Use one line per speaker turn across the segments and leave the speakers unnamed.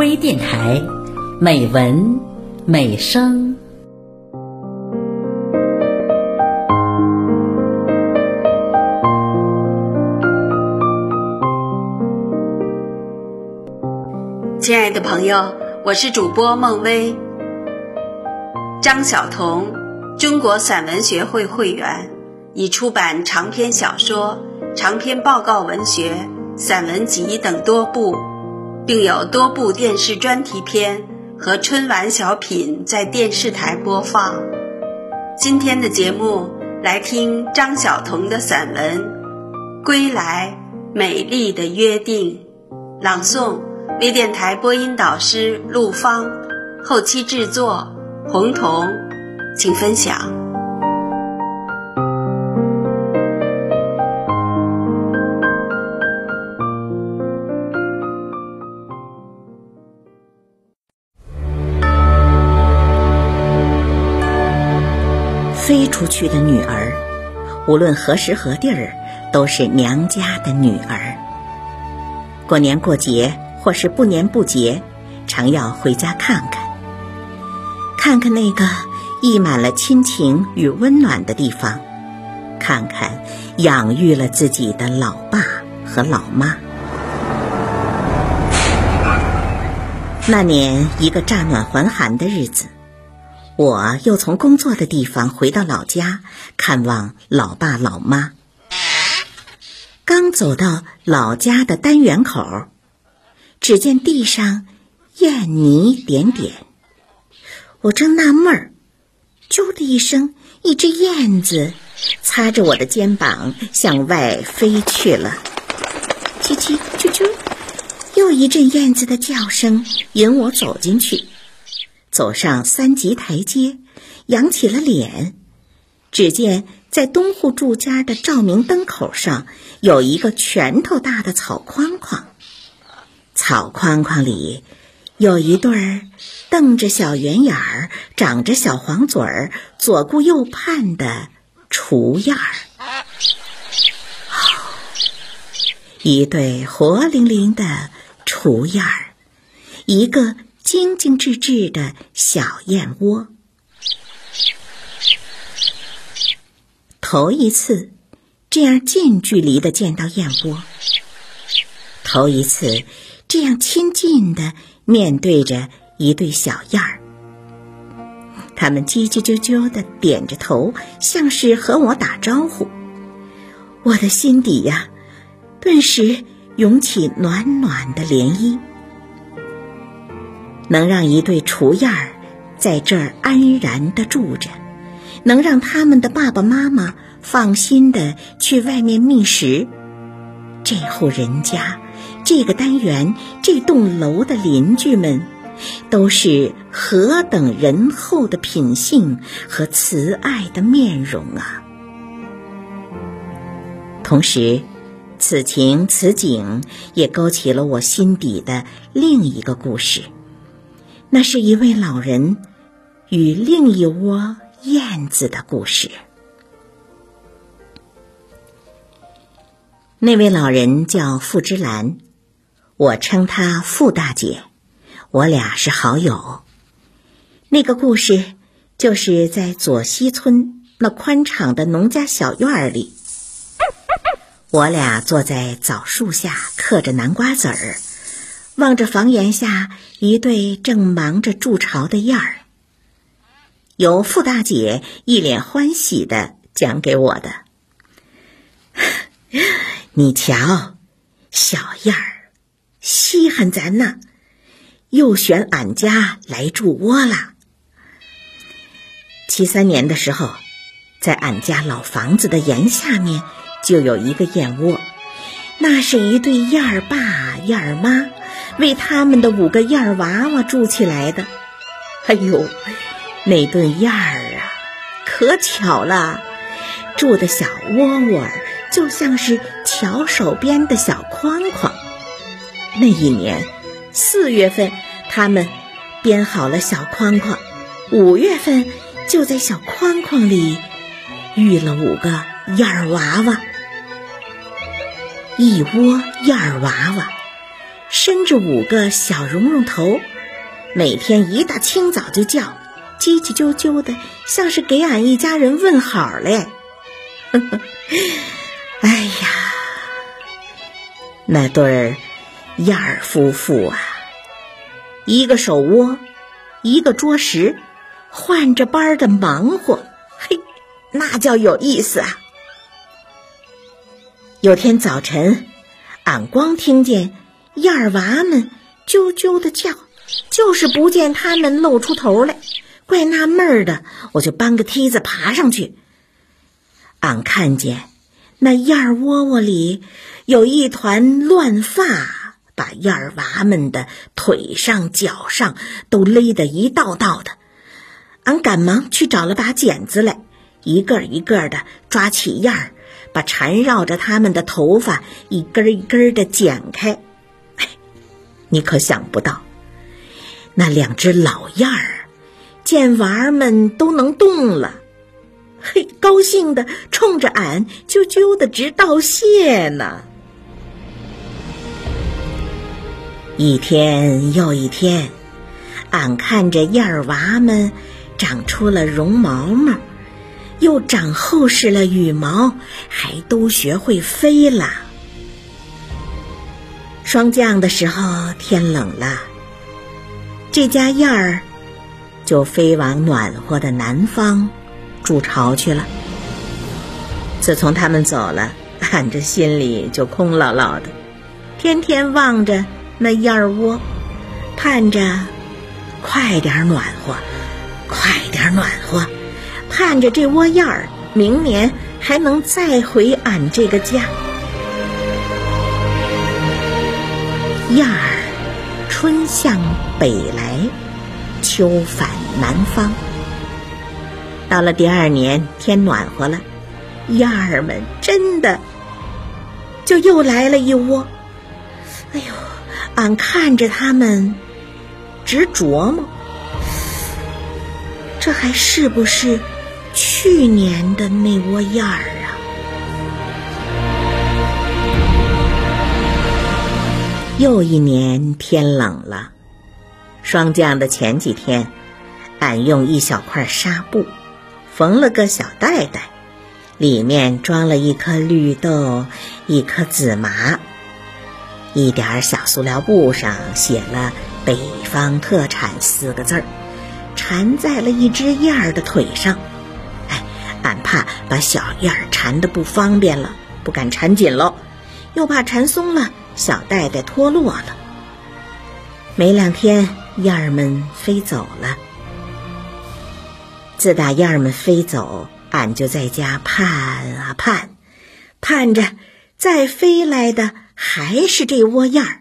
微电台，美文美声。
亲爱的朋友，我是主播孟薇，张晓彤，中国散文学会会员，已出版长篇小说、长篇报告文学、散文集等多部，并有多部电视专题片和春晚小品在电视台播放。今天的节目来听张晓彤的散文《归来，美丽的约定》，朗诵。微电台播音导师陆芳，后期制作红彤，请分享。
出去的女儿，无论何时何地儿，都是娘家的女儿。过年过节。或是不年不节，常要回家看看，看看那个溢满了亲情与温暖的地方，看看养育了自己的老爸和老妈。那年一个乍暖还寒的日子，我又从工作的地方回到老家看望老爸老妈。刚走到老家的单元口。只见地上燕泥点点，我正纳闷儿，啾的一声，一只燕子擦着我的肩膀向外飞去了。啾啾啾啾，又一阵燕子的叫声引我走进去，走上三级台阶，扬起了脸，只见在东户住家的照明灯口上有一个拳头大的草框框。草框框里有一对儿瞪着小圆眼儿、长着小黄嘴儿、左顾右盼的雏燕儿，一对活灵灵的雏燕儿，一个精精致致的小燕窝。头一次这样近距离的见到燕窝，头一次。这样亲近的面对着一对小燕儿，它们叽叽啾啾的点着头，像是和我打招呼。我的心底呀，顿时涌起暖暖的涟漪。能让一对雏燕儿在这儿安然的住着，能让他们的爸爸妈妈放心的去外面觅食，这户人家。这个单元、这栋楼的邻居们，都是何等仁厚的品性和慈爱的面容啊！同时，此情此景也勾起了我心底的另一个故事，那是一位老人与另一窝燕子的故事。那位老人叫付之兰。我称她傅大姐，我俩是好友。那个故事就是在左西村那宽敞的农家小院里，我俩坐在枣树下嗑着南瓜籽儿，望着房檐下一对正忙着筑巢的燕儿。由傅大姐一脸欢喜的讲给我的：“ 你瞧，小燕儿。”稀罕咱呢，又选俺家来筑窝了。七三年的时候，在俺家老房子的檐下面就有一个燕窝，那是一对燕儿爸燕儿妈为他们的五个燕儿娃娃筑起来的。哎呦，那对燕儿啊，可巧了，住的小窝窝就像是巧手编的小框框。那一年四月份，他们编好了小框框，五月份就在小框框里育了五个燕儿娃娃，一窝燕儿娃娃伸着五个小绒绒头，每天一大清早就叫，叽叽啾啾的，像是给俺一家人问好嘞。哎呀，那对儿燕儿夫妇啊，一个手窝，一个桌石，换着班的忙活，嘿，那叫有意思啊！有天早晨，俺光听见燕儿娃们啾啾的叫，就是不见他们露出头来，怪纳闷的。我就搬个梯子爬上去，俺看见那燕儿窝窝里有一团乱发，把燕儿娃们的腿上、脚上都勒得一道道的。俺赶忙去找了把剪子来，一个一个的抓起燕儿。把缠绕着他们的头发一根一根的剪开，你可想不到，那两只老燕儿见娃儿们都能动了，嘿，高兴的冲着俺啾啾的直道谢呢。一天又一天，俺看着燕儿娃们长出了绒毛毛。又长厚实了羽毛，还都学会飞了。霜降的时候，天冷了，这家燕儿就飞往暖和的南方筑巢去了。自从他们走了，俺这心里就空落落的，天天望着那燕儿窝，盼着快点暖和，快点暖和。盼着这窝燕儿明年还能再回俺这个家。燕儿春向北来，秋返南方。到了第二年，天暖和了，燕儿们真的就又来了一窝。哎呦，俺看着他们，直琢磨，这还是不是？去年的那窝燕儿又一年天冷了，霜降的前几天，俺用一小块纱布缝了个小袋袋，里面装了一颗绿豆，一颗紫麻，一点小塑料布上写了“北方特产”四个字儿，缠在了一只燕儿的腿上。哎俺怕把小燕儿缠的不方便了，不敢缠紧喽，又怕缠松了，小袋袋脱落了。没两天，燕儿们飞走了。自打燕儿们飞走，俺就在家盼啊盼，盼着再飞来的还是这窝燕儿。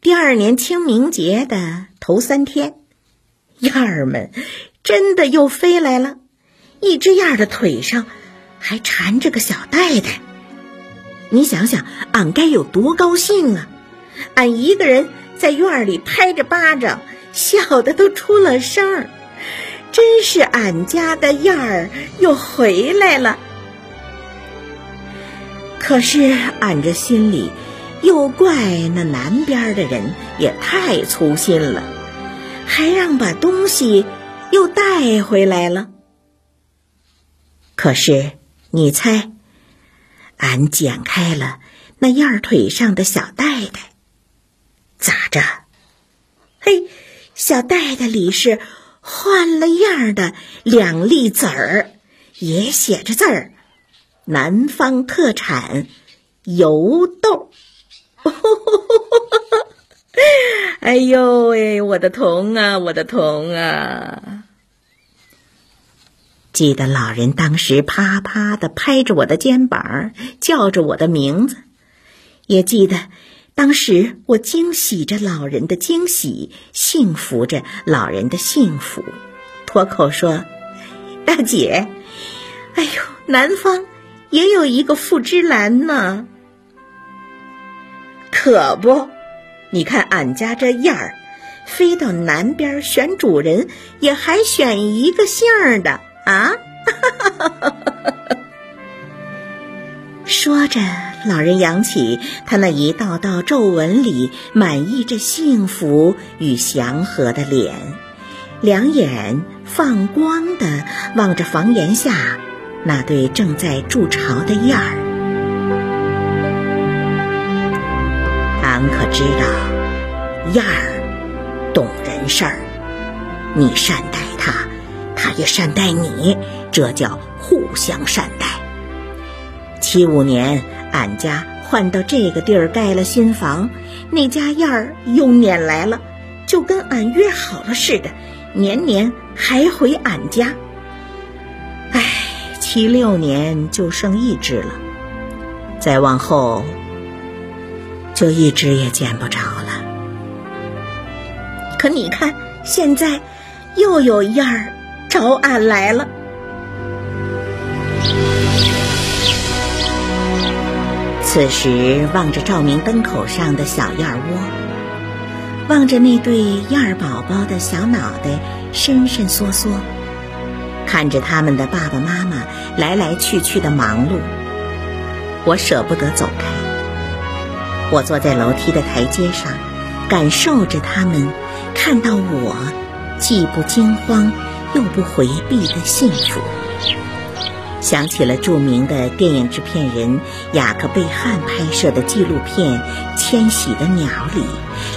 第二年清明节的头三天，燕儿们真的又飞来了。一只燕儿的腿上还缠着个小袋袋，你想想，俺该有多高兴啊！俺一个人在院里拍着巴掌，笑得都出了声儿。真是俺家的燕儿又回来了。可是俺这心里又怪那南边的人也太粗心了，还让把东西又带回来了。可是，你猜，俺剪开了那燕儿腿上的小袋袋，咋着？嘿，小袋袋里是换了样的两粒籽儿，也写着字儿：“南方特产油豆。”哎呦喂，我的童啊，我的童啊！记得老人当时啪啪的拍着我的肩膀，叫着我的名字；也记得当时我惊喜着老人的惊喜，幸福着老人的幸福，脱口说：“大姐，哎呦，南方也有一个付之兰呢。”可不，你看俺家这燕儿，飞到南边选主人，也还选一个姓儿的。啊，说着，老人扬起他那一道道皱纹里满溢着幸福与祥和的脸，两眼放光的望着房檐下那对正在筑巢的燕儿。俺可知道，燕儿懂人事儿，你善待也善待你，这叫互相善待。七五年。俺家换到这个地儿盖了新房，那家燕儿又撵来了，就跟俺约好了似的，年年还回俺家。唉，七六年就剩一只了，再往后就一只也见不着了。可你看，现在又有燕儿找俺来了。此时望着照明灯口上的小燕窝，望着那对燕儿宝宝的小脑袋伸伸缩缩，看着他们的爸爸妈妈来来去去的忙碌，我舍不得走开。我坐在楼梯的台阶上，感受着他们看到我既不惊慌又不回避的幸福。想起了著名的电影制片人雅克贝汉拍摄的纪录片《迁徙的鸟》里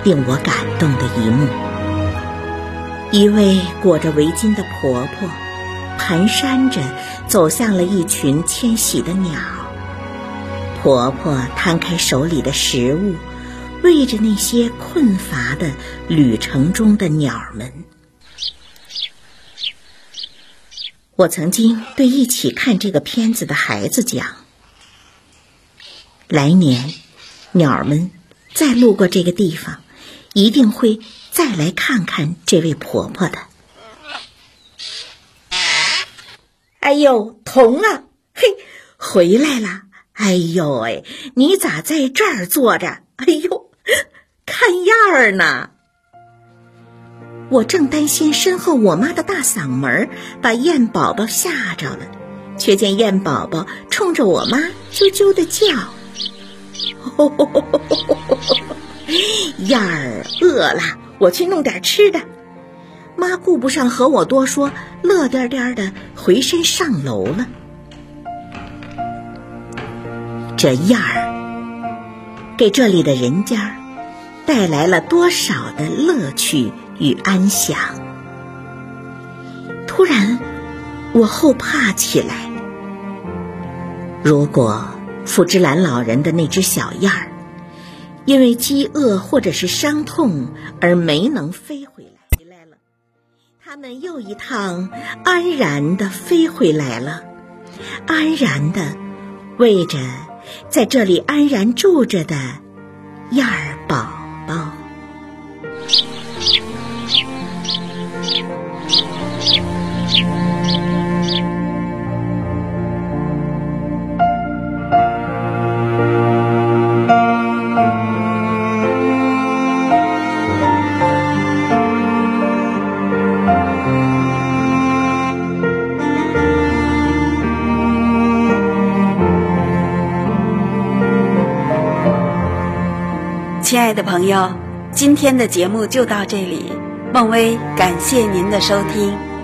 令我感动的一幕：一位裹着围巾的婆婆，蹒跚着走向了一群迁徙的鸟。婆婆摊开手里的食物，喂着那些困乏的旅程中的鸟们。我曾经对一起看这个片子的孩子讲：“来年，鸟儿们再路过这个地方，一定会再来看看这位婆婆的。”哎呦，童啊，嘿，回来了！哎呦哎，你咋在这儿坐着？哎呦，看样儿呢。我正担心身后我妈的大嗓门把燕宝宝吓着了，却见燕宝宝冲着我妈啾啾的叫。燕儿饿了，我去弄点吃的。妈顾不上和我多说，乐颠颠的回身上楼了。这燕儿给这里的人家带来了多少的乐趣？与安详。突然，我后怕起来。如果付芝兰老人的那只小燕儿，因为饥饿或者是伤痛而没能飞回来，回来了，他们又一趟安然的飞回来了，安然的喂着在这里安然住着的燕儿宝宝。
的朋友，今天的节目就到这里。孟薇，感谢您的收听。